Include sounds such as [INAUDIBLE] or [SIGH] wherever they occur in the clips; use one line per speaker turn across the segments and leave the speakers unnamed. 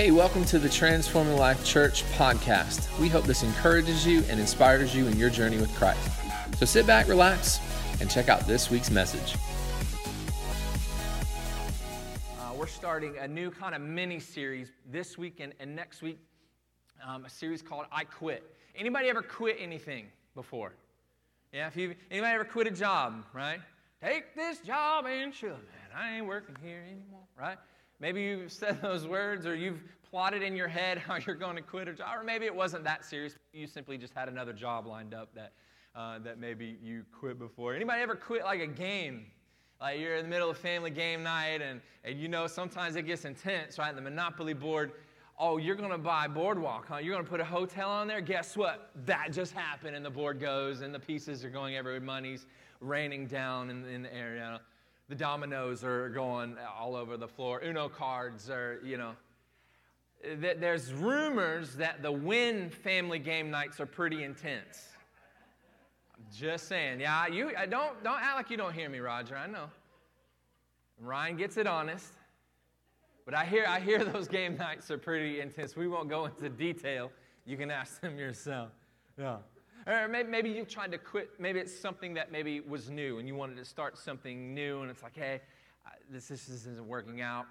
Hey, welcome to the Transforming Life Church podcast. We hope this encourages you and inspires you in your journey with Christ. So sit back, relax, and check out this week's message.
Uh, we're starting a new kind of mini series this week and, and next week, um, a series called I Quit. Anybody ever quit anything before? Yeah, if you anybody ever quit a job, right? Take this job and shove it. I ain't working here anymore, right? Maybe you've said [LAUGHS] those words or you've plotted in your head how you're going to quit a job, or maybe it wasn't that serious. You simply just had another job lined up that, uh, that maybe you quit before. Anybody ever quit like a game? Like you're in the middle of family game night and, and you know sometimes it gets intense, right? The Monopoly board, oh, you're going to buy Boardwalk, huh? You're going to put a hotel on there? Guess what? That just happened and the board goes and the pieces are going everywhere. Money's raining down in, in the area the dominoes are going all over the floor. Uno cards are, you know. There's rumors that the Win family game nights are pretty intense. I'm just saying. Yeah, you don't don't act like you don't hear me, Roger. I know. Ryan gets it honest. But I hear I hear those [LAUGHS] game nights are pretty intense. We won't go into detail. You can ask them yourself. Yeah. Or maybe, maybe you've tried to quit. Maybe it's something that maybe was new and you wanted to start something new, and it's like, hey, this, this isn't working out.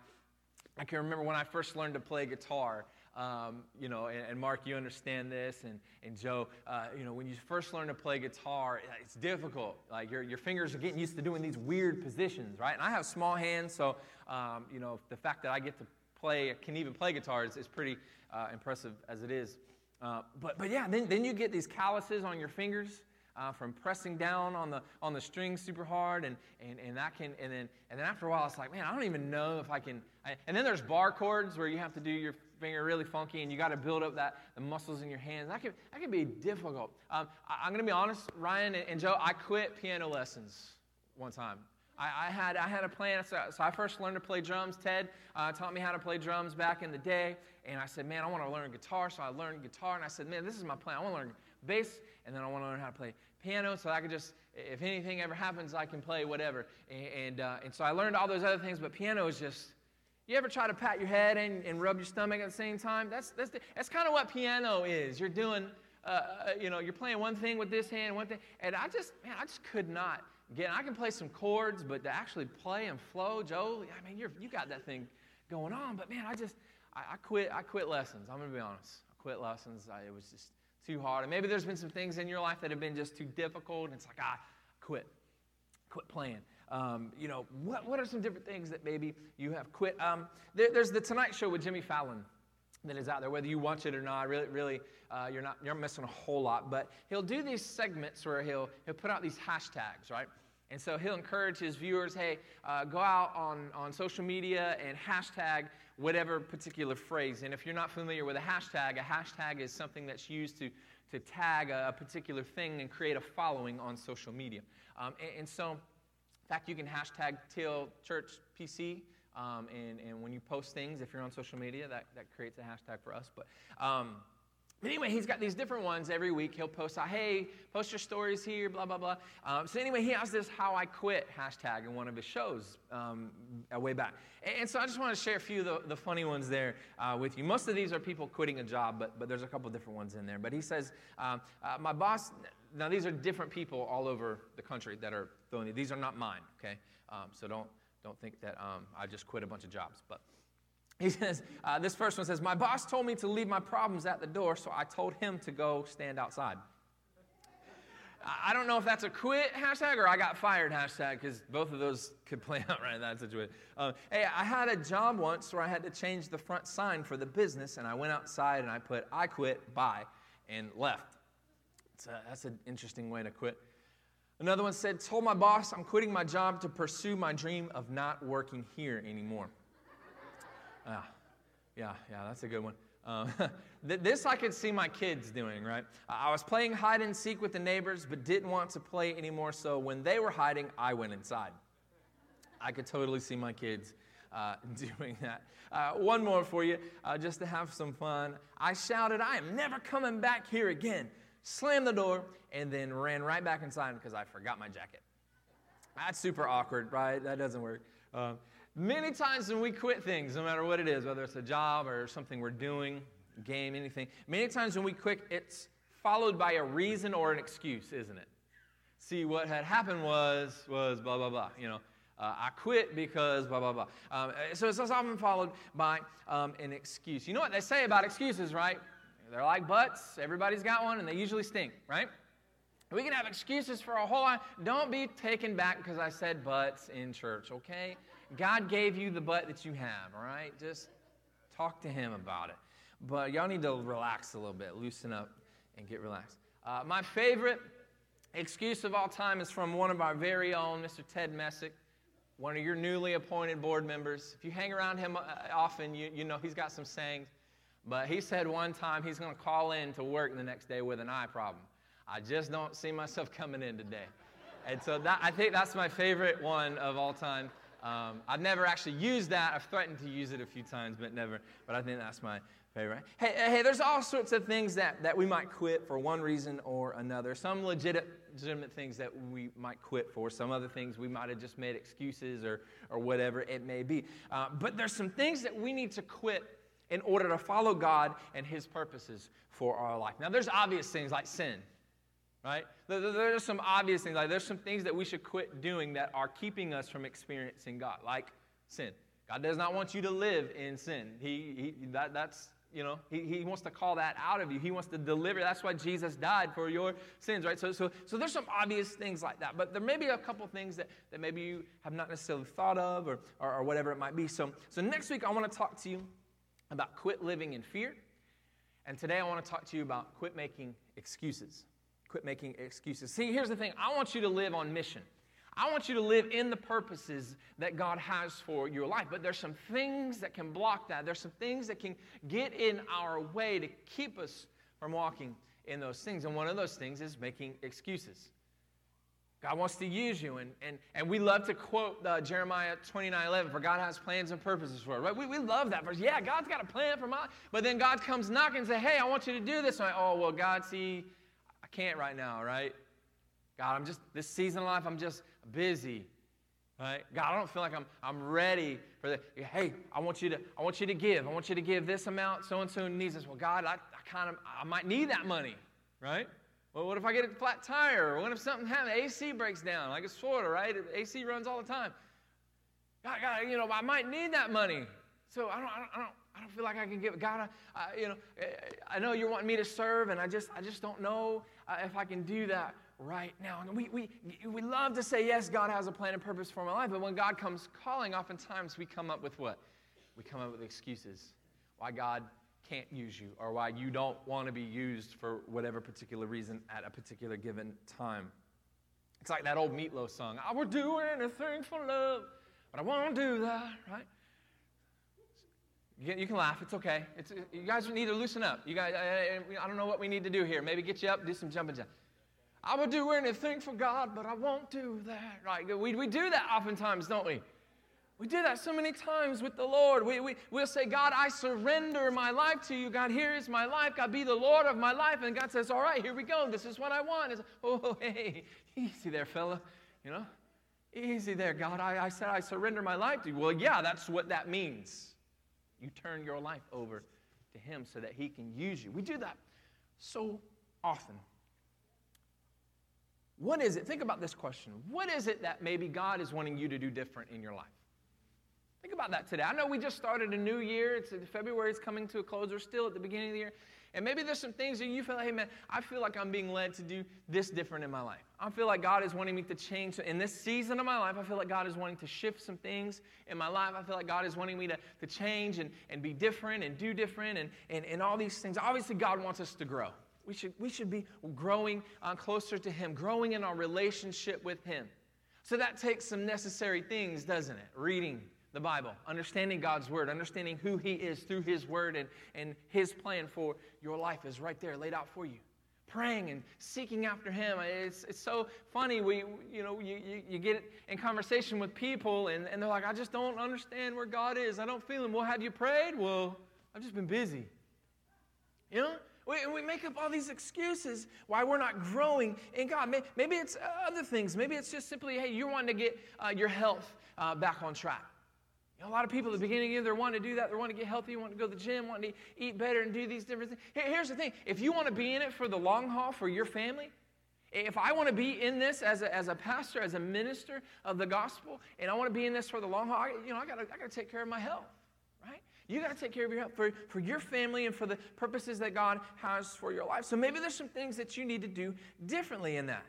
I can remember when I first learned to play guitar. Um, you know, and, and, Mark, you understand this, and, and Joe, uh, you know, when you first learn to play guitar, it's difficult. Like your, your fingers are getting used to doing these weird positions, right? And I have small hands, so, um, you know, the fact that I get to play, can even play guitar is, is pretty uh, impressive as it is. Uh, but, but yeah, then, then you get these calluses on your fingers uh, from pressing down on the, on the strings super hard. And, and, and that can, and then, and then after a while, it's like, man, I don't even know if I can. I, and then there's bar chords where you have to do your finger really funky and you got to build up that, the muscles in your hands. That can, that can be difficult. Um, I, am going to be honest, Ryan and, and Joe, I quit piano lessons one time. I, I, had, I had a plan. So, so, I first learned to play drums. Ted uh, taught me how to play drums back in the day. And I said, man, I want to learn guitar. So I learned guitar. And I said, man, this is my plan. I want to learn bass. And then I want to learn how to play piano so I could just, if anything ever happens, I can play whatever. And, and, uh, and so I learned all those other things. But piano is just, you ever try to pat your head and, and rub your stomach at the same time? That's, that's, that's kind of what piano is. You're doing, uh, uh, you know, you're playing one thing with this hand, one thing. And I just, man, I just could not Again, I can play some chords, but to actually play and flow, Joe, I mean, you're, you got that thing going on. But man, I just, I, I quit, I quit lessons. I'm going to be honest. I quit lessons. I, it was just too hard. And maybe there's been some things in your life that have been just too difficult. And it's like, I quit. Quit playing. Um, you know, what, what are some different things that maybe you have quit? Um, there, there's the Tonight Show with Jimmy Fallon that is out there, whether you watch it or not. Really, really, uh, you're not you're missing a whole lot. But he'll do these segments where he'll he'll put out these hashtags, right? And so he'll encourage his viewers, hey, uh, go out on, on social media and hashtag whatever particular phrase. And if you're not familiar with a hashtag, a hashtag is something that's used to, to tag a, a particular thing and create a following on social media. Um, and, and, so, in fact, you can hashtag Till Church PC. Um, and, and when you post things, if you're on social media, that, that creates a hashtag for us. But um, Anyway, he's got these different ones every week. He'll post, out, hey, post your stories here, blah, blah, blah. Um, so, anyway, he has this How I Quit hashtag in one of his shows um, way back. And, and, so, I just want to share a few of the, the funny ones there uh, with you. Most of these are people quitting a job, but, but there's a couple different ones in there. But he says, um, uh, My boss, now these are different people all over the country that are throwing these. These are not mine, okay? Um, so, don't, don't think that um, I just quit a bunch of jobs. But [LAUGHS] he says, uh, this first one says, My boss told me to leave my problems at the door, so I told him to go stand outside. I don't know if that's a quit hashtag or I got fired hashtag because both of those [LAUGHS] could play out right in that situation. Uh, hey, I had a job once where I had to change the front sign for the business, and I went outside and I put, I quit, bye, and left. A, that's an interesting way to quit. Another one said, Told my boss I'm quitting my job to pursue my dream of not working here anymore. Ah, yeah, yeah, that's a good one. Um, [LAUGHS] this I could see my kids doing, right? I was playing hide and seek with the neighbors, but didn't want to play anymore, so when they were hiding, I went inside. I could totally see my kids uh, [LAUGHS] doing that. Uh, one more for you, uh, just to have some fun. I shouted, I am never coming back here again. Slammed the door, and then ran right back inside because I forgot my jacket. That's super awkward, right? That doesn't work. Um, Many times when we quit things, no matter what it is, whether it's a job or something we're doing, game, anything, many times when we quit, it's followed by a reason or an excuse, isn't it? See, what had happened was, was blah, blah, blah, you know. Uh, I quit because blah, blah, blah. Um, so it's often followed by um, an excuse. You know what they say about excuses, right? They're like butts. Everybody's got one, and they usually stink, right? We can have excuses for a whole lot. Don't be taken back because I said butts in church, okay? God gave you the butt that you have, all right? Just talk to Him about it. But y'all need to relax a little bit, loosen up, and get relaxed. Uh, my favorite excuse of all time is from one of our very own, Mr. Ted Messick one of your newly appointed board members. If you hang around him uh, often, you, you know he's got some sayings. But he said one time he's going to call in to work the next day with an eye problem. I just don't see myself [LAUGHS] coming in today. And so that, I think that's my favorite one of all time. Um, I've never actually used that. I've threatened to use it a few times, but never. But I think that's my favorite. Hey, hey, there's all sorts of things that, that we might quit for one reason or another. Some legit, legitimate things that we might quit for. Some other things we might have just made excuses or, or whatever it may be. Uh, but there's some things that we need to quit in order to follow God and His purposes for our life. Now, there's obvious things like sin, right? There, are some obvious things. Like there's some things that we should quit doing that are keeping us from experiencing God, like sin. God does not want you to live in sin. He, he that, that's you know, he, he wants to call that out of you. He wants to deliver. That's why Jesus died for your sins, right? So, so, so there's some obvious things like that. But there may be a couple things that, that maybe you have not necessarily thought of or, or, or whatever it might be. So, so next week, I want to talk to you about quit living in fear. And today, I want to talk to you about quit making excuses. Quit making excuses. See, here's the thing I want you to live on mission. I want you to live in the purposes that God has for your life. But there's some things that can block that. There's some things that can get in our way to keep us from walking in those things. And one of those things is making excuses. God wants to use you. And, and, and we love to quote uh, Jeremiah 29 11, for God has plans and purposes for it. Right? We, we love that verse. Yeah, God's got a plan for my But then God comes knocking and say, hey, I want you to do this. And I, oh, well, God, see, I can't right now, right? God, I'm just, this season of life, I'm just, busy. Right? God, I don't feel like I'm, I'm ready for that. Hey, I want you to, I want you to give. I want you to give this amount. So and so needs this. Well, God, I, I kind of, I might need that money, right? Well, what if I get a flat tire? What if something happens? AC breaks down, like it's Florida, right? AC runs all the time. God, God, you know, I might need that money. So I don't, I don't, I don't, I don't feel like I can give. God, I, I, you know, I know you're wanting me to serve, and I just, I just don't know uh, if I can do that right now. And we, we, we love to say, yes, God has a plan and purpose for my life, but when God comes calling, oftentimes we come up with what? We come up with excuses why God can't use you or why you don't want to be used for whatever particular reason at a particular given time. It's like that old Meat Loaf song I would do anything for love, but I won't do that, right? You can laugh. It's okay. It's, you guys need to loosen up. You guys, I, I, don't know what we need to do here. Maybe get you up, do some jumping jacks. I would do anything for God, but I won't do that. Right? We, we do that oftentimes, don't we? We do that so many times with the Lord. We, we, we'll say, God, I surrender my life to you. God, here is my life. God, be the Lord of my life. And God says, All right, here we go. This is what I want. It's, oh, [LAUGHS] hey, easy there, fella. You know, easy there, God. I, I said I surrender my life to you. Well, yeah, that's what that means. You turn your life over to Him so that He can use you. We do that so often. What is it? Think about this question. What is it that maybe God is wanting you to do different in your life? Think about that today. I know we just started a new year. It's February is coming to a close. We're still at the beginning of the year. And maybe there's some things that you feel like, hey man, I feel like I'm being led to do this different in my life. I feel like God is wanting me to change. In this season of my life, I feel like God is wanting to shift some things in my life. I feel like God is wanting me to, to change and, and be different and do different and, and, and all these things. Obviously, God wants us to grow. We should, we should be growing uh, closer to Him, growing in our relationship with Him. So that takes some necessary things, doesn't it? Reading the Bible, understanding God's Word, understanding who He is through His Word, and, and His plan for your life is right there laid out for you. Praying and seeking after Him. It's, it's so funny. We, you know, you, you, you get in conversation with people, and, and they're like, I just don't understand where God is. I don't feel Him. Well, have you prayed? Well, I've just been busy. You know? We, we make up all these excuses why we're not growing in God. Maybe it's other things. Maybe it's just simply, hey, you're wanting to get uh, your health uh, back on track. You know, a lot of people at the beginning of the year, want to do that. They want to get healthy, want to go to the gym, want to eat better and do these different things. Here's the thing if you want to be in it for the long haul for your family, if I want to be in this as a, as a pastor, as a minister of the gospel, and I want to be in this for the long haul, I, you know, I got I to take care of my health, right? You got to take care of your health for, for your family and for the purposes that God has for your life. So maybe there's some things that you need to do differently in that.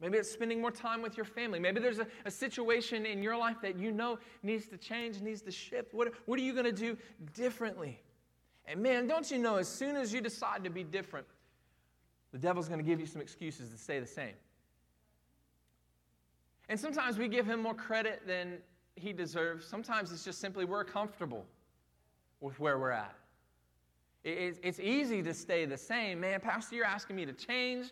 Maybe it's spending more time with your family. Maybe there's a, a situation in your life that you know needs to change, needs to shift. What, what are you going to do differently? And man, don't you know, as soon as you decide to be different, the devil's going to give you some excuses to stay the same. And sometimes we give him more credit than he deserves. Sometimes it's just simply we're comfortable with where we're at. It's easy to stay the same. Man, Pastor, you're asking me to change.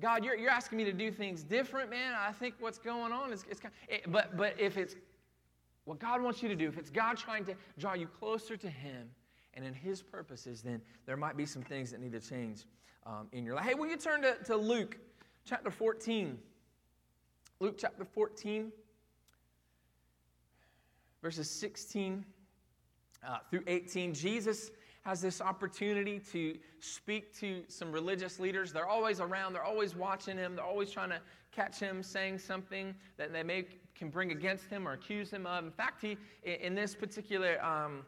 God, you're, you're asking me to do things different, man. I think what's going on is, it's, it, but, but if it's what God wants you to do, if it's God trying to draw you closer to Him and in His purposes, then there might be some things that need to change um, in your life. Hey, will you turn to, to Luke chapter 14? Luke chapter 14, verses 16 uh, through 18. Jesus has this opportunity to speak to some religious leaders. They're always around, they're always watching him, they're always trying to catch him saying something that they may can bring against him or accuse him of. In fact, he in this particular um,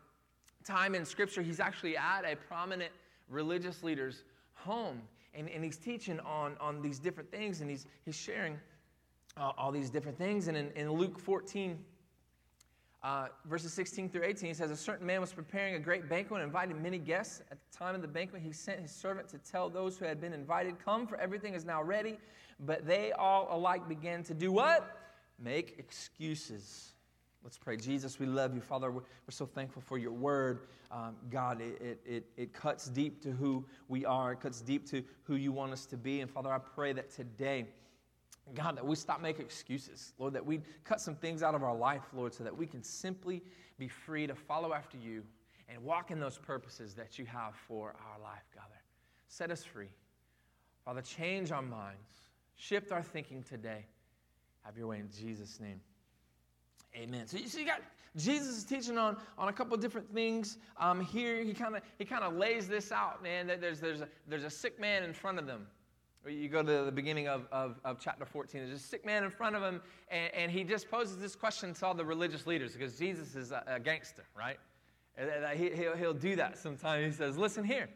time in Scripture, he's actually at a prominent religious leader's home, and, and he's teaching on on these different things, and he's he's sharing uh, all these different things. And in, in Luke 14. Uh, verses 16 through 18 he says, A certain man was preparing a great banquet and invited many guests. At the time of the banquet, he sent his servant to tell those who had been invited, Come, for everything is now ready. But they all alike began to do what? Make excuses. Let's pray. Jesus, we love you. Father, we're, so thankful for your word. Um, God, it, it, it cuts deep to who we are, it cuts deep to who you want us to be. And Father, I pray that today, God, that we stop making excuses. Lord, that we cut some things out of our life, Lord, so that we can simply be free to follow after you and walk in those purposes that you have for our life, God. Set us free. Father, change our minds, shift our thinking today. Have your way in Jesus' name. Amen. So you, so you got Jesus is teaching on, on a couple different things. Um, here he kind of he kind of lays this out, man. That there's there's a, there's a sick man in front of them. You go to the beginning of, of, of, chapter 14, there's a sick man in front of him, and, and, he just poses this question to all the religious leaders because Jesus is a, a gangster, right? Uh, he, he'll, he'll do that sometimes. He says, Listen here,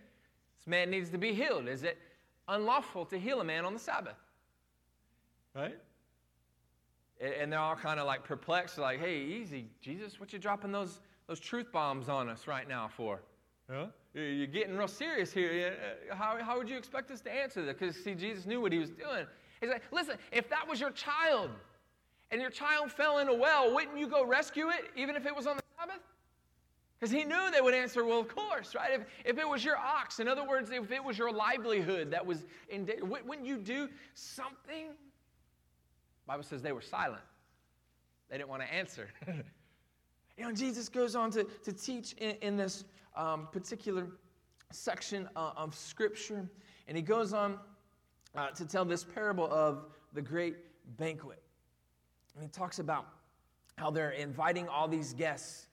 this man needs to be healed. Is it unlawful to heal a man on the Sabbath? Right? And they're all kind of like perplexed, like, hey, easy, Jesus, what you dropping those, those truth bombs on us right now for? Huh? You're getting real serious here. Uh, how, how would you expect us to answer that? Because, see, Jesus knew what he was doing. He's like, listen, if that was your child and your child fell in a well, wouldn't you go rescue it even if it was on the Sabbath? Because he knew they would answer, well, of course, right? If, if it was your ox, in other words, if it was your livelihood that was in danger, wouldn't you do something? The Bible says they were silent. They didn't want to answer. [LAUGHS] you know, Jesus goes on to, to teach in, in this um, particular section uh, of Scripture. And he goes on uh, to tell this parable of the great banquet. And he talks about how they're inviting all these guests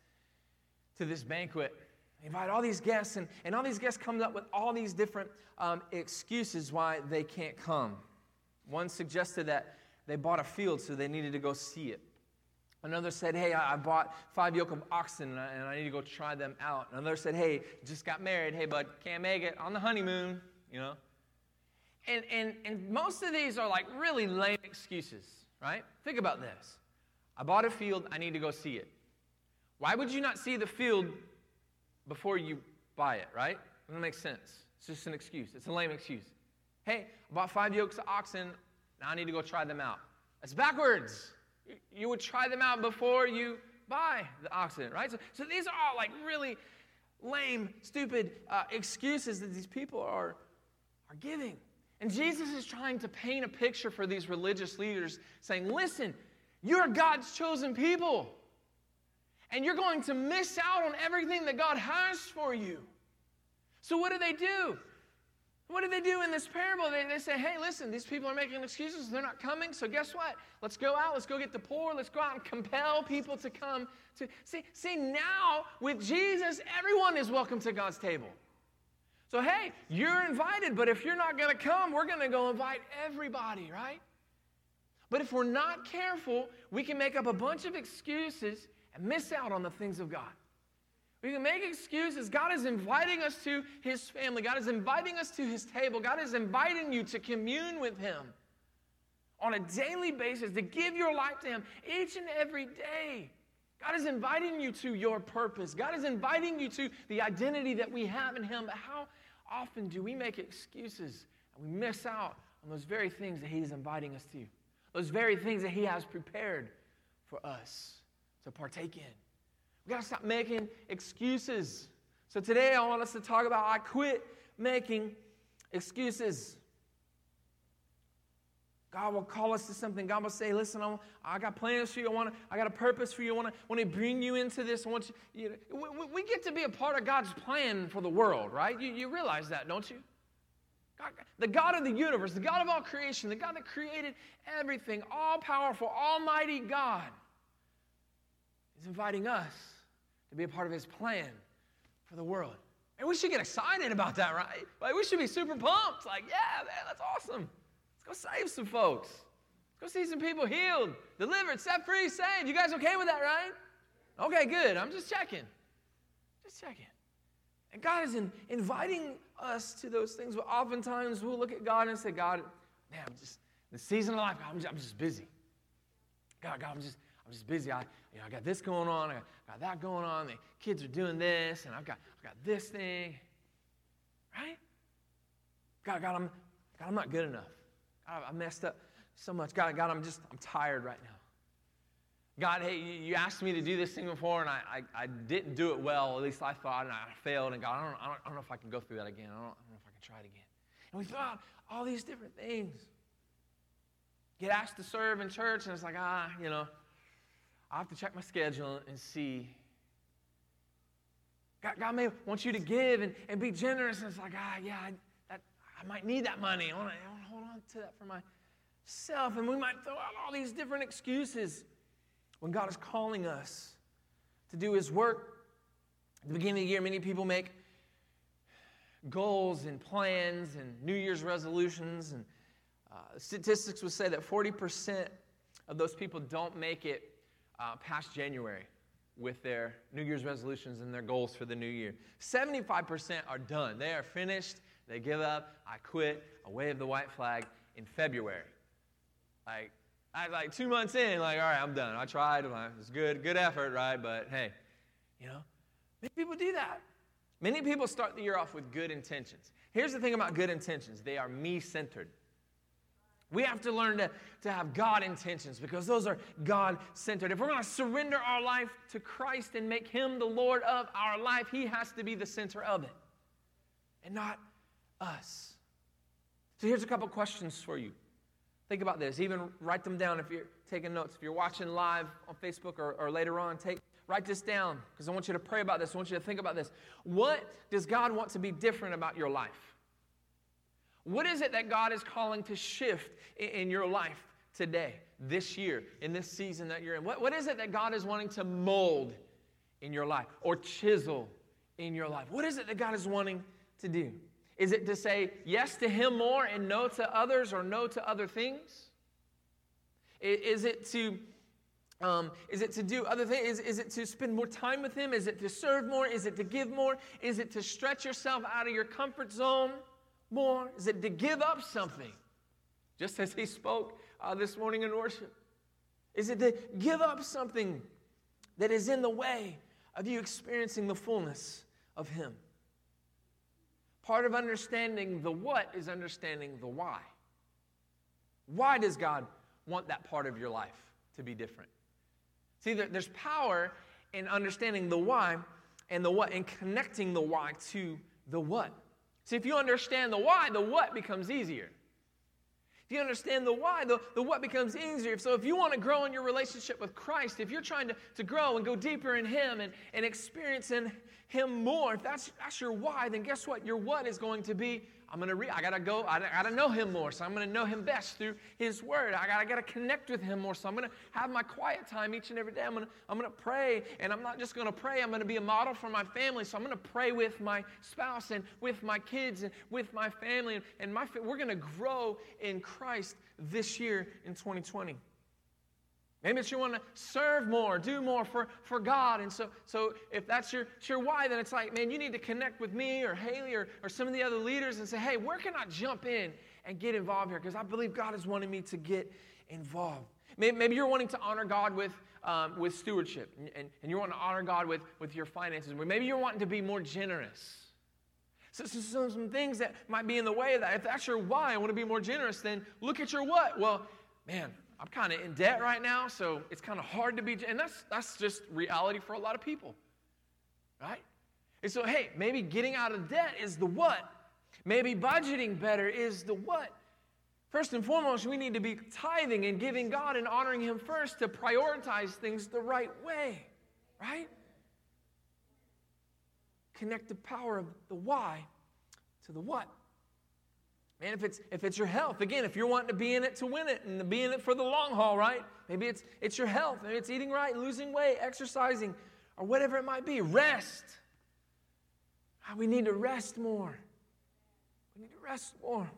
to this banquet. They invite all these guests, and, and all these guests come up with all these different um, excuses why they can't come. One suggested that they bought a field, so they needed to go see it. Another said, Hey, I bought five yoke of oxen and I need to go try them out. Another said, Hey, just got married. Hey, bud, can't make it on the honeymoon, you know? And, and, and most of these are like really lame excuses, right? Think about this. I bought a field, I need to go see it. Why would you not see the field before you buy it, right? It doesn't make sense. It's just an excuse. It's a lame excuse. Hey, I bought five yokes of oxen, now I need to go try them out. That's backwards you would try them out before you buy the oxen, right? So, so these are all like really lame, stupid uh, excuses that these people are, are giving. And Jesus is trying to paint a picture for these religious leaders, saying, listen, you're God's chosen people. And you're going to miss out on everything that God has for you. So, what do they do? What do they do in this parable? They, they say, hey, listen, these people are making excuses. They're not coming. So guess what? Let's go out. Let's go get the poor. Let's go out and compel people to come to. See, see now with Jesus, everyone is welcome to God's table. So, hey, you're invited, but if you're not going to come, we're going to go invite everybody, right? But if we're not careful, we can make up a bunch of excuses and miss out on the things of God. We can make excuses. God is inviting us to His family. God is inviting us to His table. God is inviting you to commune with Him on a daily basis, to give your life to Him each and every day. God is inviting you to your purpose. God is inviting you to the identity that we have in Him. But how often do we make excuses and we miss out on those very things that He is inviting us to? Those very things that He has prepared for us to partake in. We got to stop making excuses. So today I want us to talk about I quit making excuses. God will call us to something. God will say, "Listen, I, I got plans for you. I want, I got a purpose for you. I want to, want to bring you into this. I want you, you know, we, we, get to be a part of God's plan for the world, right? You, you realize that, don't you? God, the God of the universe, the God of all creation, the God that created everything, all powerful, almighty God, is inviting us to be a part of his plan for the world. And we should get excited about that, right? Like we should be super pumped. Like, yeah, man, that's awesome. Let's go save some folks. Let's go see some people healed, delivered, set free, saved. You guys okay with that, right? Okay, good. I'm just checking. Just checking. And God is in, inviting us to those things, but oftentimes we'll look at God and say, God, man, I'm just, the season of life, I'm just, I'm just busy. God, God, I'm just, I'm just busy. I, you know, I got this going on. I got, got that going on. The kids are doing this, and I've got, I've got this thing. Right? God, God, I'm, God, I'm not good enough. God, I messed up so much. God, God, I'm just, I'm tired right now. God, hey, you asked me to do this thing before, and I, I, I, didn't do it well. At least I thought, and I failed. And God, I don't, I, don't, I don't know if I can go through that again. I don't, I don't know if I can try it again. And we thought all these different things. Get asked to serve in church, and it's like, ah, you know, I have to check my schedule and see. God, God may want you to give and, and be generous. And it's like, ah, yeah, I, that, I might need that money. I want, to, hold on to that for myself. And we might throw out all these different excuses when God is calling us to do His work. At the beginning of the year, many people make goals and plans and New Year's resolutions. And uh, statistics would say that 40% of those people don't make it uh, past January with their New Year's resolutions and their goals for the new year. 75% are done. They are finished. They give up. I quit. I wave the white flag in February. Like, I like two months in, like, all right, I'm done. I tried. It was good, good effort, right? But hey, you know, many people do that. Many people start the year off with good intentions. Here's the thing about good intentions they are me centered. We have to learn to, to have God intentions because those are God centered. If we're going to surrender our life to Christ and make Him the Lord of our life, He has to be the center of it and not us. So here's a couple questions for you. Think about this. Even write them down if you're taking notes. If you're watching live on Facebook or, or later on, take, write this down because I want you to pray about this. I want you to think about this. What does God want to be different about your life? What is it that God is calling to shift in your life today, this year, in this season that you're in? What, what is it that God is wanting to mold in your life or chisel in your life? What is it that God is wanting to do? Is it to say yes to Him more and no to others or no to other things? Is it to um, is it to do other things? Is, is it to spend more time with Him? Is it to serve more? Is it to give more? Is it to stretch yourself out of your comfort zone? More? Is it to give up something? Just as he spoke uh, this morning in worship. Is it to give up something that is in the way of you experiencing the fullness of him? Part of understanding the what is understanding the why. Why does God want that part of your life to be different? See, there's power in understanding the why and the what and connecting the why to the what. See, if you understand the why, the what becomes easier. If you understand the why, the, the what becomes easier. So if you want to grow in your relationship with Christ, if you're trying to, to grow and go deeper in Him and, and experience in Him more, if that's, that's your why, then guess what? Your what is going to be I'm going to read. I got to go. I got to know him more. So I'm going to know him best through his word. I got I to connect with him more. So I'm going to have my quiet time each and every day. I'm going to I'm going to pray. And I'm not just going to pray. I'm going to be a model for my family. So I'm going to pray with my spouse and with my kids and with my family. And, my, we're going to grow in Christ this year in 2020. Maybe it's you want to serve more, do more for, for God. And so, so if that's your, your why, then it's like, man, you need to connect with me or Haley or, or some of the other leaders and say, hey, where can I jump in and get involved here? Because I believe God is wanting me to get involved. Maybe, maybe you're wanting to honor God with, um, with stewardship and, and, and you're wanting to honor God with, with your finances. Maybe you're wanting to be more generous. So, so, so some things that might be in the way of that. If that's your why, I want to be more generous, then look at your what. Well, man, I'm kind of in debt right now, so it's kind of hard to be, and that's, that's just reality for a lot of people, right? And so, hey, maybe getting out of debt is the what. Maybe budgeting better is the what. First and foremost, we need to be tithing and giving God and honoring Him first to prioritize things the right way, right? Connect the power of the why to the what. Man, if it's if it's your health, again, if you're wanting to be in it to win it and be in it for the long haul, right? Maybe it's it's your health, maybe it's eating right, losing weight, exercising, or whatever it might be. Rest. Ah, we need to rest more. We need to rest more.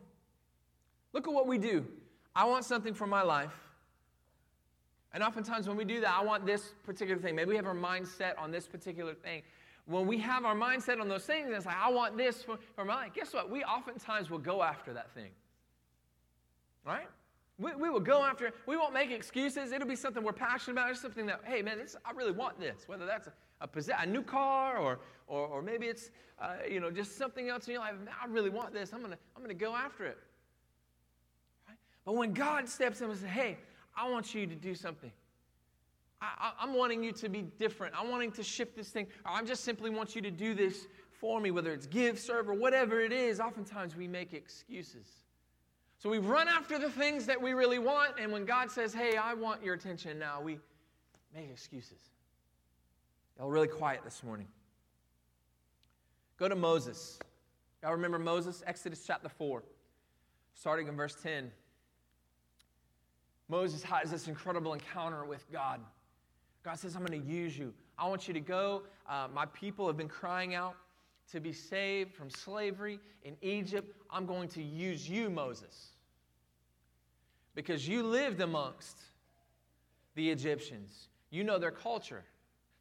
Look at what we do. I want something for my life. And oftentimes when we do that, I want this particular thing. Maybe we have our mindset on this particular thing when we have our mindset on those things, it's like, I want this for, for my life. Guess what? We oftentimes will go after that thing. Right? We, we will go after it. We won't make excuses. It'll be something we're passionate about. It's something that, hey, man, this, I really want this. Whether that's a, a, a new car or, or, or maybe it's, uh, you know, just something else in your life. I really want this. I'm going to I'm gonna go after it. Right? But when God steps in and says, hey, I want you to do something. I, am wanting you to be different. I'm wanting to shift this thing. Oh, I just simply want you to do this for me, whether it's give, serve, or whatever it is. Oftentimes we make excuses. So we run after the things that we really want, and when God says, hey, I want your attention now, we make excuses. Y'all really quiet this morning. Go to Moses. Y'all remember Moses? Exodus chapter 4, starting in verse 10. Moses has this incredible encounter with God. God says, I'm going to use you. I want you to go. Uh, my people have been crying out to be saved from slavery in Egypt. I'm going to use you, Moses, because you lived amongst the Egyptians. You know their culture.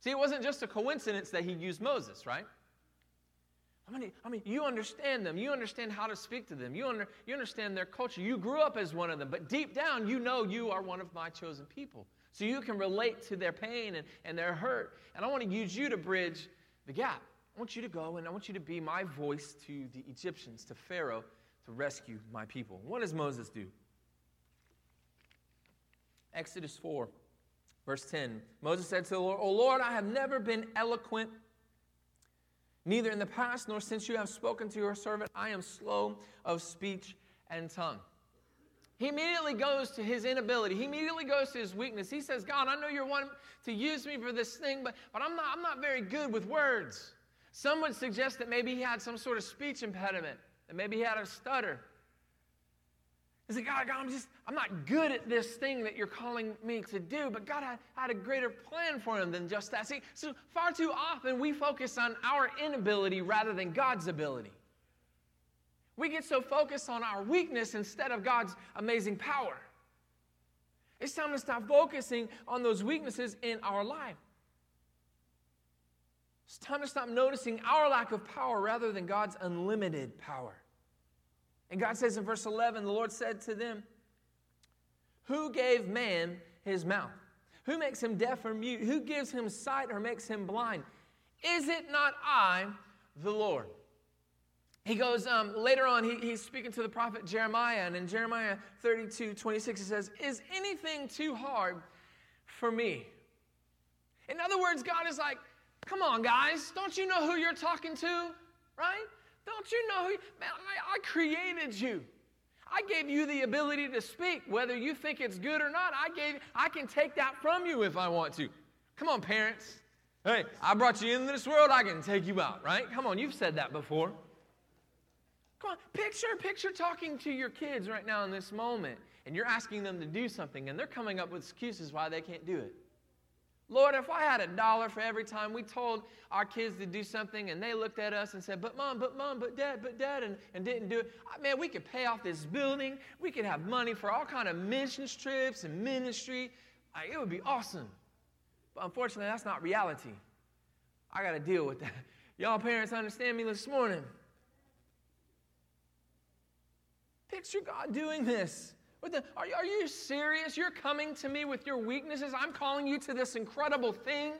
See, it wasn't just a coincidence that he used Moses, right? I mean, I mean, you understand them. You understand how to speak to them. You, under, you understand their culture. You grew up as one of them. But deep down, you know you are one of my chosen people. So you can relate to their pain and, and their hurt. And I want to use you to bridge the gap. I want you to go and I want you to be my voice to the Egyptians, to Pharaoh, to rescue my people. What does Moses do? Exodus 4, verse 10. Moses said to the Lord, O Lord, I have never been eloquent, neither in the past nor since you have spoken to your servant. I am slow of speech and tongue. He immediately goes to his inability. He immediately goes to his weakness. He says, God, I know you're wanting to use me for this thing, but, but I'm, not, I'm not very good with words. Some would suggest that maybe he had some sort of speech impediment, that maybe he had a stutter. He said, God, God, I'm just, I'm not good at this thing that you're calling me to do, but God had, had a greater plan for him than just that. See, so far too often we focus on our inability rather than God's ability. We get so focused on our weakness instead of God's amazing power. It's time to stop focusing on those weaknesses in our life. It's time to stop noticing our lack of power rather than God's unlimited power. And God says in verse 11, the Lord said to them, Who gave man his mouth? Who makes him deaf or mute? Who gives him sight or makes him blind? Is it not I, the Lord? He goes um, later on he, he's speaking to the prophet jeremiah and in jeremiah 32 26 he says is anything too hard for me? In other words god is like come on guys don't you know who you're talking to right? Don't you know who man I, I created you. I gave you the ability to speak whether you think it's good or not. I gave i can take that from you if i want to. Come on parents. Hey i brought you into this world i can take you out right? Come on you've said that before Come on, picture, picture talking to your kids right now in this moment, and you're asking them to do something, and they're coming up with excuses why they can't do it. Lord, if I had a dollar for every time we told our kids to do something and they looked at us and said, but mom, but mom, but dad, but dad, and, and didn't do it, man, we could pay off this building. We could have money for all kind of missions trips and ministry. it would be awesome. But unfortunately, that's not reality. I got to deal with that. Y'all parents understand me this morning. Picture God doing this. The, are, are you serious? You're coming to me with your weaknesses. I'm calling you to this incredible thing.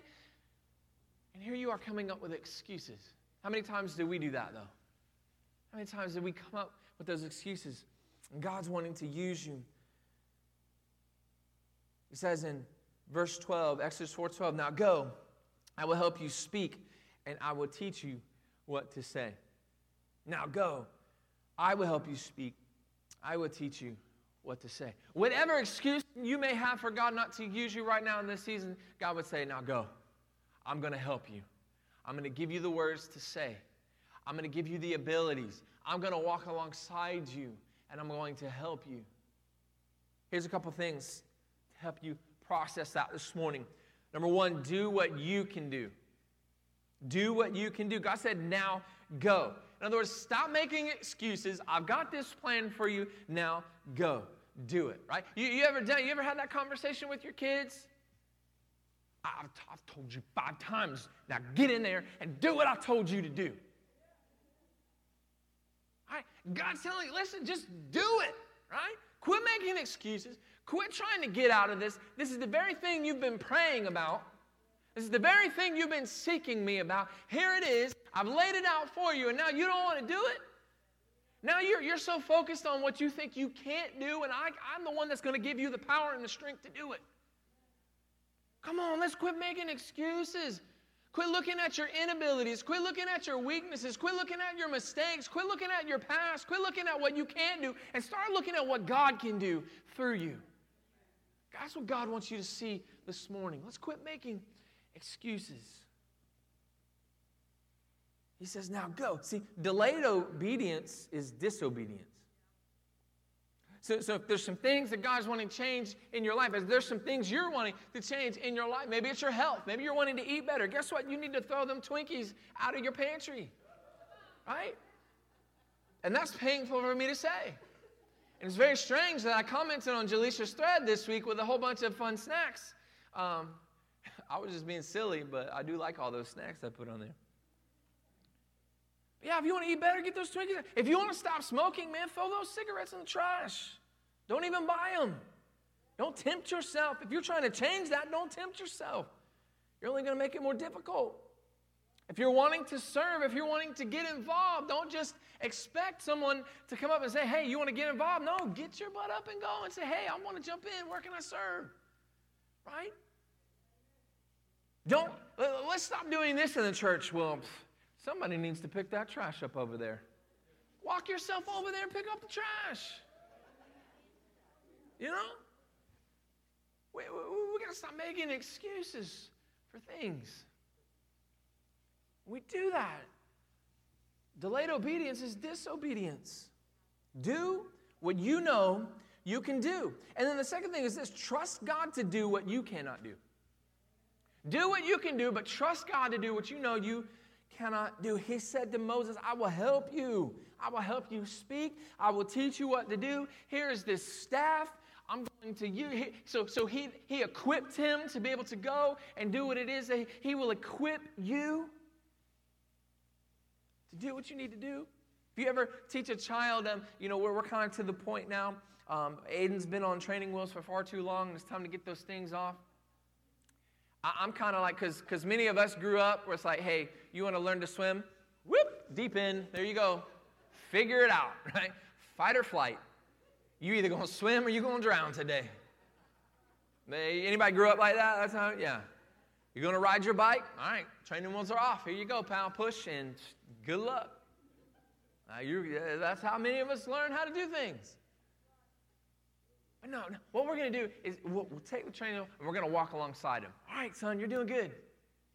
And here you are coming up with excuses. How many times do we do that, though? How many times do we come up with those excuses? And God's wanting to use you. He says in verse 12, Exodus 4:12, "Now go, I will help you speak, and I will teach you what to say." Now go, I will help you speak, I will teach you what to say. Whatever excuse you may have for God not to use you right now in this season, God would say, Now go. I'm going to help you. I'm going to give you the words to say. I'm going to give you the abilities. I'm going to walk alongside you and I'm going to help you. Here's a couple things to help you process that this morning. Number one, do what you can do. Do what you can do. God said, now go. In other words, stop making excuses. I've got this plan for you. Now go. Do it, right? You, you ever done, you ever had that conversation with your kids? I've, I've told you five times. Now get in there and do what I told you to do. Right? God's telling you, listen, just do it, right? Quit making excuses. Quit trying to get out of this. This is the very thing you've been praying about. This is the very thing you've been seeking me about. Here it is. I've laid it out for you, and now you don't want to do it? Now you're, you're so focused on what you think you can't do, and I, I'm the one that's going to give you the power and the strength to do it. Come on, let's quit making excuses. Quit looking at your inabilities. Quit looking at your weaknesses. Quit looking at your mistakes. Quit looking at your past. Quit looking at what you can't do and start looking at what God can do through you. That's what God wants you to see this morning. Let's quit making excuses. He says, Now go. See, delayed obedience is disobedience. So, so if there's some things that God's wanting to change in your life, as there's some things you're wanting to change in your life, maybe it's your health, maybe you're wanting to eat better. Guess what? You need to throw them Twinkies out of your pantry, right? And that's painful for me to say. And it's very strange that I commented on Jaleesha's thread this week with a whole bunch of fun snacks. Um, I was just being silly, but I do like all those snacks I put on there. Yeah, if you want to eat better, get those Twinkies. If you want to stop smoking, man, throw those cigarettes in the trash. Don't even buy them. Don't tempt yourself. If you're trying to change that, don't tempt yourself. You're only going to make it more difficult. If you're wanting to serve, if you're wanting to get involved, don't just expect someone to come up and say, hey, you want to get involved? No, get your butt up and go and say, hey, I want to jump in. Where can I serve? Right? Don't, uh, let's stop doing this in the church. Well, somebody needs to pick that trash up over there. Walk yourself over there and pick up the trash. You know? We, we, we got to stop making excuses for things. We do that. Delayed obedience is disobedience. Do what you know you can do. And then the second thing is this trust God to do what you cannot do. Do what you can do, but trust God to do what you know you cannot do. He said to Moses, I will help you. I will help you speak. I will teach you what to do. Here is this staff. I'm going to you. So, so he, he equipped him to be able to go and do what it is that he will equip you to do what you need to do. If you ever teach a child, um, you know, we're, we're kind of to the point now. Um, Aiden's been on training wheels for far too long, and it's time to get those things off. I, am kind of like, because because many of us grew up where it's like, hey, you want to learn to swim? Whoop, deep in, there you go. Figure it out, [LAUGHS] right? Fight or flight. You either to swim or you to drown today. Anybody grew up like that? That's how, yeah. You're to ride your bike? All right, training wheels are off. Here you go, pal. Push and good luck. Uh, that's how many of us learn how to do things. No, no, what we're going to do is we'll, we'll take the train and we're going to walk alongside him. All right, son, you're doing good.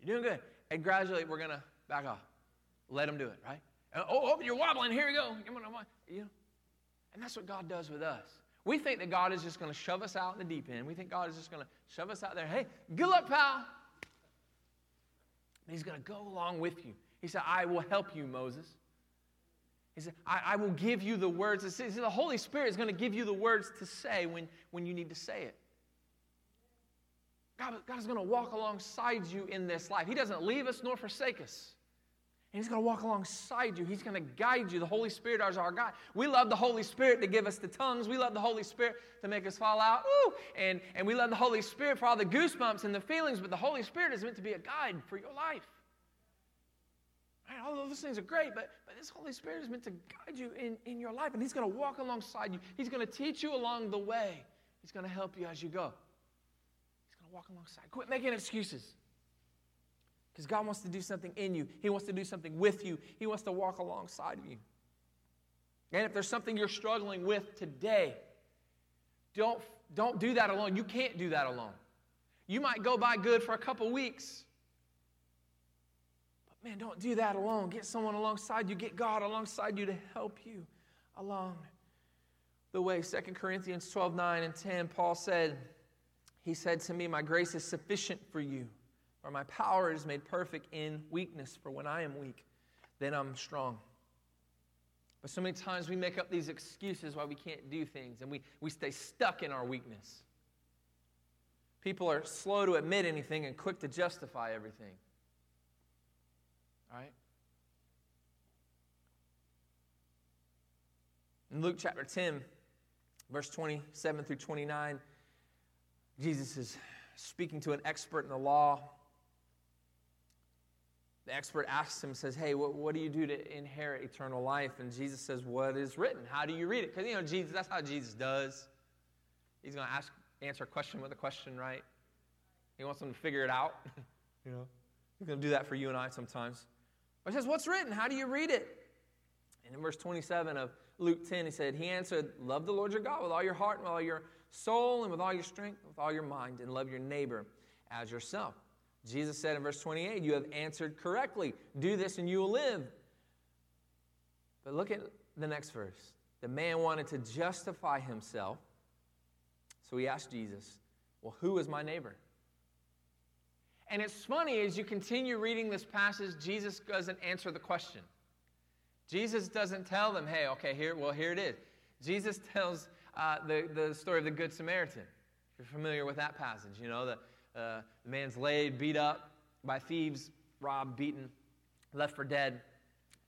You're doing good. And gradually we're going to back off. Let him do it, right? oh, oh, you're wobbling. Here we go. You know? And that's what God does with us. We think that God is just going to shove us out in the deep end. We think God is just going to shove us out there. Hey, good luck, pal. And he's going to go along with you. He said, I will help you, Moses. He said, I, I will give you the words. The Holy Spirit is going to give you the words to say when, when you need to say it. God, God is going to walk alongside you in this life. He doesn't leave us nor forsake us. And He's going to walk alongside you. He's going to guide you. The Holy Spirit is our God. We love the Holy Spirit to give us the tongues. We love the Holy Spirit to make us fall out. Ooh! And, and we love the Holy Spirit for all the goosebumps and the feelings, but the Holy Spirit is meant to be a guide for your life. All those things are great, but, but this Holy Spirit is meant to guide you in, in your life, and He's going to walk alongside you. He's going to teach you along the way. He's going to help you as you go. He's going to walk alongside. Quit making excuses. Because God wants to do something in you, He wants to do something with you, He wants to walk alongside of you. And if there's something you're struggling with today, don't, don't do that alone. You can't do that alone. You might go by good for a couple weeks. Man, don't do that alone. Get someone alongside you, get God alongside you to help you along the way. 2 Corinthians 12 9 and 10, Paul said, He said to me, My grace is sufficient for you for my power is made perfect in weakness. For when I am weak, then I'm strong. But so many times we make up these excuses why we can't do things and we, we stay stuck in our weakness. People are slow to admit anything and quick to justify everything. Right? In Luke chapter 10, verse 27 through 29, Jesus is speaking to an expert in the law the expert asks him, says, Hey, what, what do you do to inherit eternal life? And Jesus says, What is written? How do you read it? Because, you know, Jesus, that's how Jesus does. He's going to ask, answer a question with a question, right? He wants them to figure it out. [LAUGHS] you know, he's going to do that for you and I sometimes. He says, What's written? How do you read it? And in verse 27 of Luke 10, he said, He answered, Love the Lord your God with all your heart and with all your soul and with all your strength, with all your mind, and love your neighbor as yourself. Jesus said in verse 28, You have answered correctly. Do this and you will live. But look at the next verse. The man wanted to justify himself. So he asked Jesus, Well, who is my neighbor? And it's funny as you continue reading this passage, Jesus doesn't answer the question. Jesus doesn't tell them, hey, okay, here, well, here it is. Jesus tells uh, the, the story of the Good Samaritan. If You're familiar with that passage, you know, the, uh, the man's laid, beat up by thieves, robbed, beaten, left for dead.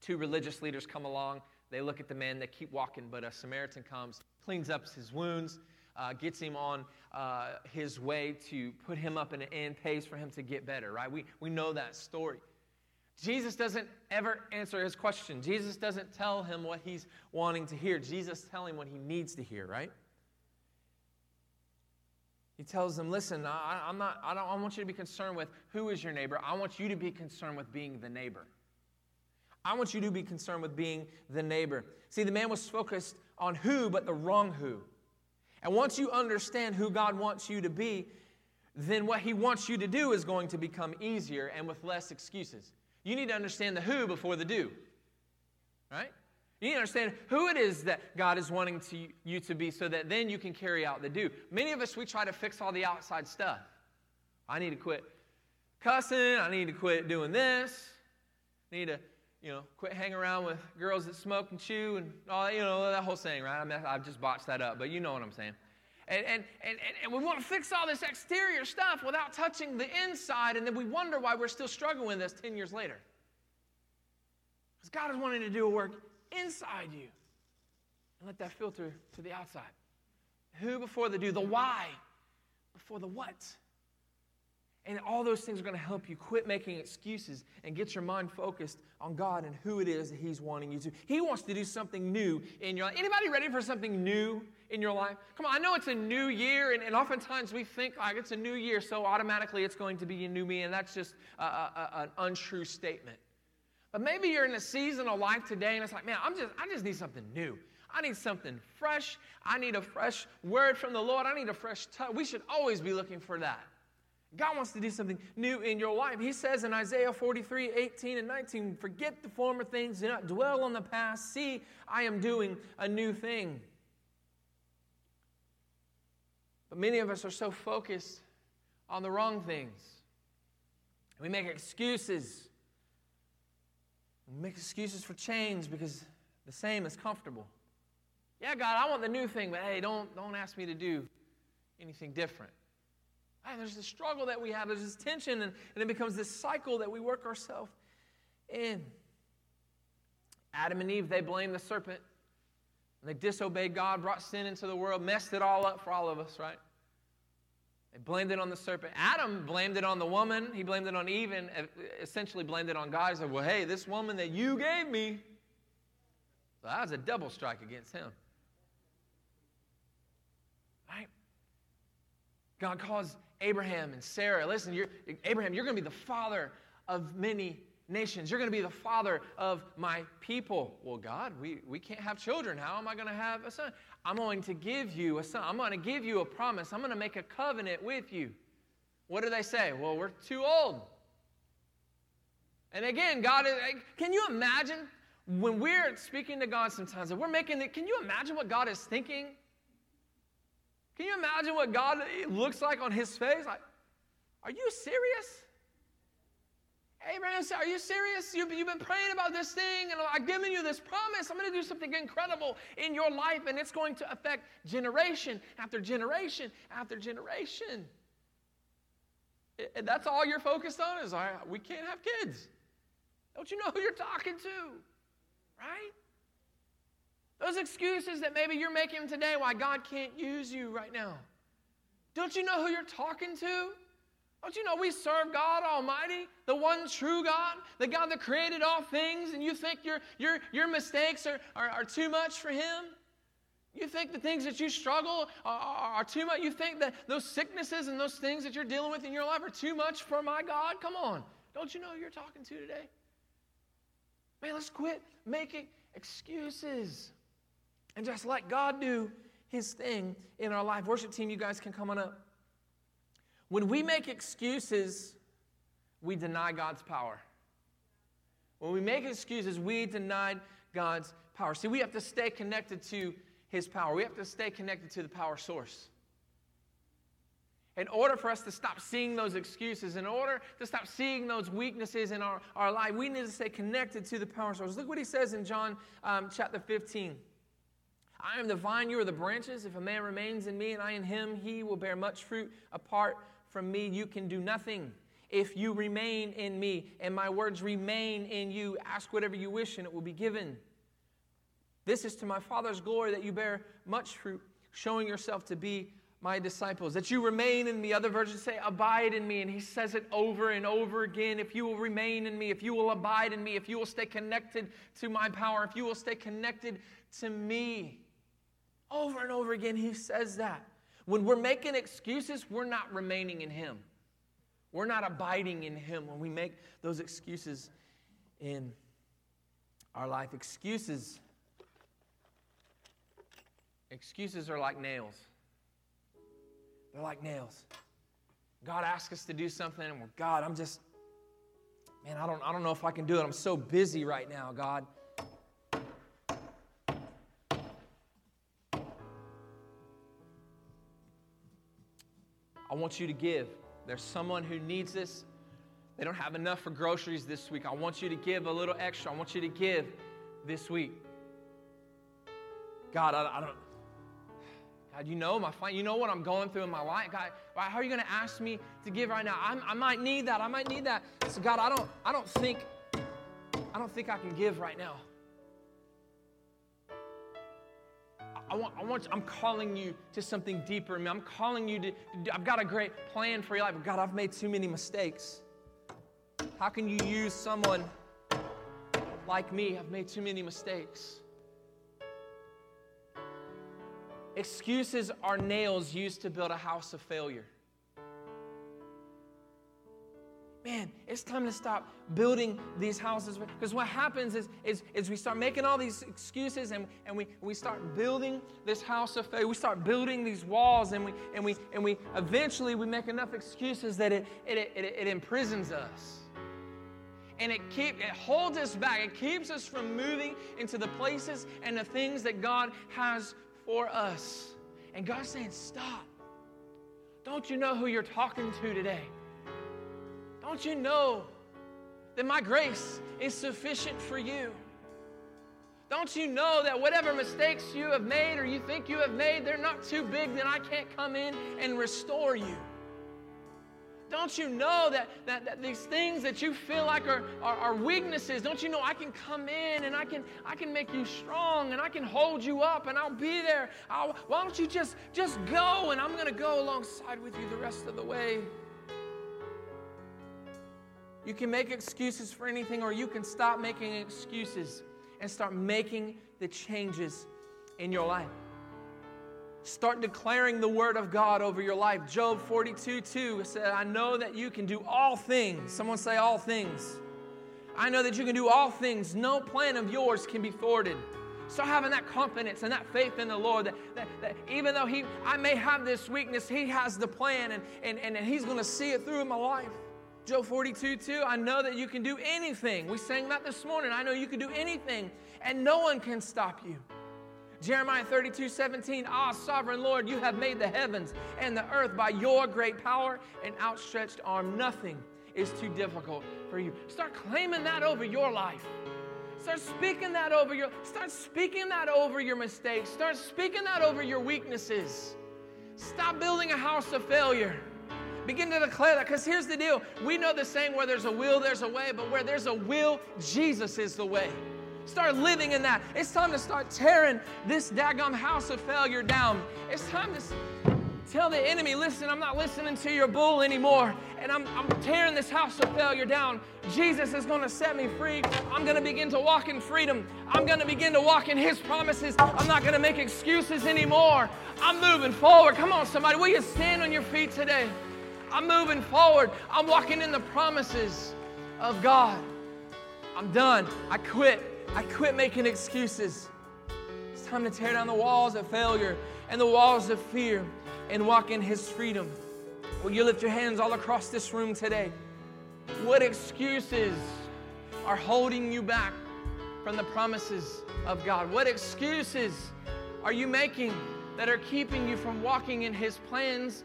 Two religious leaders come along. They look at the man, they keep walking, but a Samaritan comes, cleans up his wounds, uh, gets him on uh, his way to put him up in an inn, pays for him to get better, right? We, we know that story. Jesus doesn't ever answer his question. Jesus doesn't tell him what he's wanting to hear. Jesus tells him what he needs to hear, right? He tells them, listen, I, am not, I don't I want you to be concerned with who is your neighbor. I want you to be concerned with being the neighbor. I want you to be concerned with being the neighbor. See, the man was focused on who, but the wrong who. And once you understand who God wants you to be, then what he wants you to do is going to become easier and with less excuses. You need to understand the who before the do. Right? You need to understand who it is that God is wanting to, you to be so that then you can carry out the do. Many of us, we try to fix all the outside stuff. I need to quit cussing. I need to quit doing this. I need to, you know, quit hanging around with girls that smoke and chew and all that, you know, that whole thing, right? I mean, I've just botched that up, but you know what I'm saying. And, and, and, and we want to fix all this exterior stuff without touching the inside, and then we wonder why we're still struggling with this 10 years later. Because God is wanting to do a work inside you. And let that filter to the outside. Who before the do, the why before the what. And all those things are going to help you quit making excuses and get your mind focused on God and who it is that He's wanting you to. He wants to do something new in your life. Anybody ready for something new in your life? Come on, I know it's a new year, and, and oftentimes we think like it's a new year, so automatically it's going to be a new me, and that's just a, a, an untrue statement. But maybe you're in a season of life today and it's like, man, I'm just, I just need something new. I need something fresh. I need a fresh word from the Lord. I need a fresh touch. We should always be looking for that. God wants to do something new in your life. He says in Isaiah 43 18 and 19, Forget the former things, do not dwell on the past. See, I am doing a new thing. But many of us are so focused on the wrong things. We make excuses. We make excuses for change because the same is comfortable. Yeah, God, I want the new thing, but hey, don't, don't ask me to do anything different. Hey, there's this struggle that we have, there's this tension, and, and it becomes this cycle that we work ourselves in. Adam and Eve, they blamed the serpent. They disobeyed God, brought sin into the world, messed it all up for all of us, right? They blamed it on the serpent. Adam blamed it on the woman. He blamed it on Eve and uh, essentially blamed it on God. He said, Well, hey, this woman that you gave me, so that was a double strike against him. Right? God calls Abraham and Sarah, listen, you're, Abraham, you're going to be the father of many nations. You're going to be the father of my people. Well, God, we, we can't have children. How am I going to have a son? I'm going to give you a son. I'm going to give you a promise. I'm going to make a covenant with you. What do they say? Well, we're too old. And again, God, can you imagine when we're speaking to God sometimes, and we're making it, can you imagine what God is thinking? Can you imagine what God looks like on his face? Like, are you serious? Abraham said, Are you serious? You've, been praying about this thing, and I've given you this promise. I'm going to do something incredible in your life, and it's going to affect generation after generation after generation. And that's all you're focused on is we can't have kids. Don't you know who you're talking to? Right? Those excuses that maybe you're making today why God can't use you right now. Don't you know who you're talking to? Don't you know we serve God Almighty, the one true God, the God that created all things, and you think your, your, your mistakes are, are, are too much for Him? You think the things that you struggle are, are, are, too much? You think that those sicknesses and those things that you're dealing with in your life are too much for my God? Come on. Don't you know who you're talking to today? Man, let's quit making excuses and just let God do His thing in our life. Worship team, you guys can come on up. When we make excuses, we deny God's power. When we make excuses, we deny God's power. See, we have to stay connected to His power, we have to stay connected to the power source. In order for us to stop seeing those excuses, in order to stop seeing those weaknesses in our, our life, we need to stay connected to the power source. Look what he says in John um, chapter 15. I am the vine, you are the branches. If a man remains in me and I in him, he will bear much fruit. Apart from me, you can do nothing. If you remain in me and my words remain in you, ask whatever you wish and it will be given. This is to my Father's glory that you bear much fruit, showing yourself to be my disciples, that you remain in me. Other versions say, abide in me. And he says it over and over again. If you will remain in me, if you will abide in me, if you will stay connected to my power, if you will stay connected to me. Over and over again, he says that. When we're making excuses, we're not remaining in him. We're not abiding in him when we make those excuses in our life. Excuses. Excuses are like nails. They're like nails. God asks us to do something, and we're, God, I'm just, man, I don't, I don't know if I can do it. I'm so busy right now, God. I want you to give. There's someone who needs this. They don't have enough for groceries this week. I want you to give a little extra. I want you to give this week. God, I, I don't. God, you know my you know what I'm going through in my life. God, how are you going to ask me to give right now? I'm, i might need that. I might need that. So God, I don't, I don't think, I don't think I can give right now. Want, I want, I'm calling you to something deeper in me. I'm calling you to, I've got a great plan for your life, but God, I've made too many mistakes. How can you use someone like me? I've made too many mistakes. Excuses are nails used to build a house of failure. Man, it's time to stop building these houses. Because what happens is, is, is we start making all these excuses and, and we, we start building this house of faith. We start building these walls and we, and we, and we eventually we make enough excuses that it, it, it, it, imprisons us. And it, keep, it holds us back. It keeps us from moving into the places and the things that God has for us. And God's saying, stop. Don't you know who you're talking to today? Don't you know that my grace is sufficient for you? Don't you know that whatever mistakes you have made or you think you have made, they're not too big that I can't come in and restore you? Don't you know that, that, that, these things that you feel like are, are, are, weaknesses, don't you know I can come in and I can, I can make you strong and I can hold you up and I'll be there. I'll, why don't you just, just go and I'm going to go alongside with you the rest of the way? You can make excuses for anything, or you can stop making excuses and start making the changes in your life. Start declaring the word of God over your life. Job 42 2 said, I know that you can do all things. Someone say, all things. I know that you can do all things. No plan of yours can be thwarted. Start having that confidence and that faith in the Lord that, that, that, even though he, I may have this weakness, He has the plan and, and, and He's going to see it through in my life. Job 42, 2, I know that you can do anything. We sang that this morning. I know you can do anything, and no one can stop you. Jeremiah 32, 17, Ah, sovereign Lord, you have made the heavens and the earth by your great power and outstretched arm. Nothing is too difficult for you. Start claiming that over your life. Start speaking that over your start speaking that over your mistakes. Start speaking that over your weaknesses. Stop building a house of failure. Begin to declare that because here's the deal. We know the saying where there's a will, there's a way, but where there's a will, Jesus is the way. Start living in that. It's time to start tearing this daggum house of failure down. It's time to tell the enemy, listen, I'm not listening to your bull anymore. And I'm, I'm tearing this house of failure down. Jesus is going to set me free. I'm going to begin to walk in freedom. I'm going to begin to walk in his promises. I'm not going to make excuses anymore. I'm moving forward. Come on, somebody. Will you stand on your feet today? I'm moving forward. I'm walking in the promises of God. I'm done. I quit. I quit making excuses. It's time to tear down the walls of failure and the walls of fear and walk in His freedom. Will you lift your hands all across this room today? What excuses are holding you back from the promises of God? What excuses are you making that are keeping you from walking in His plans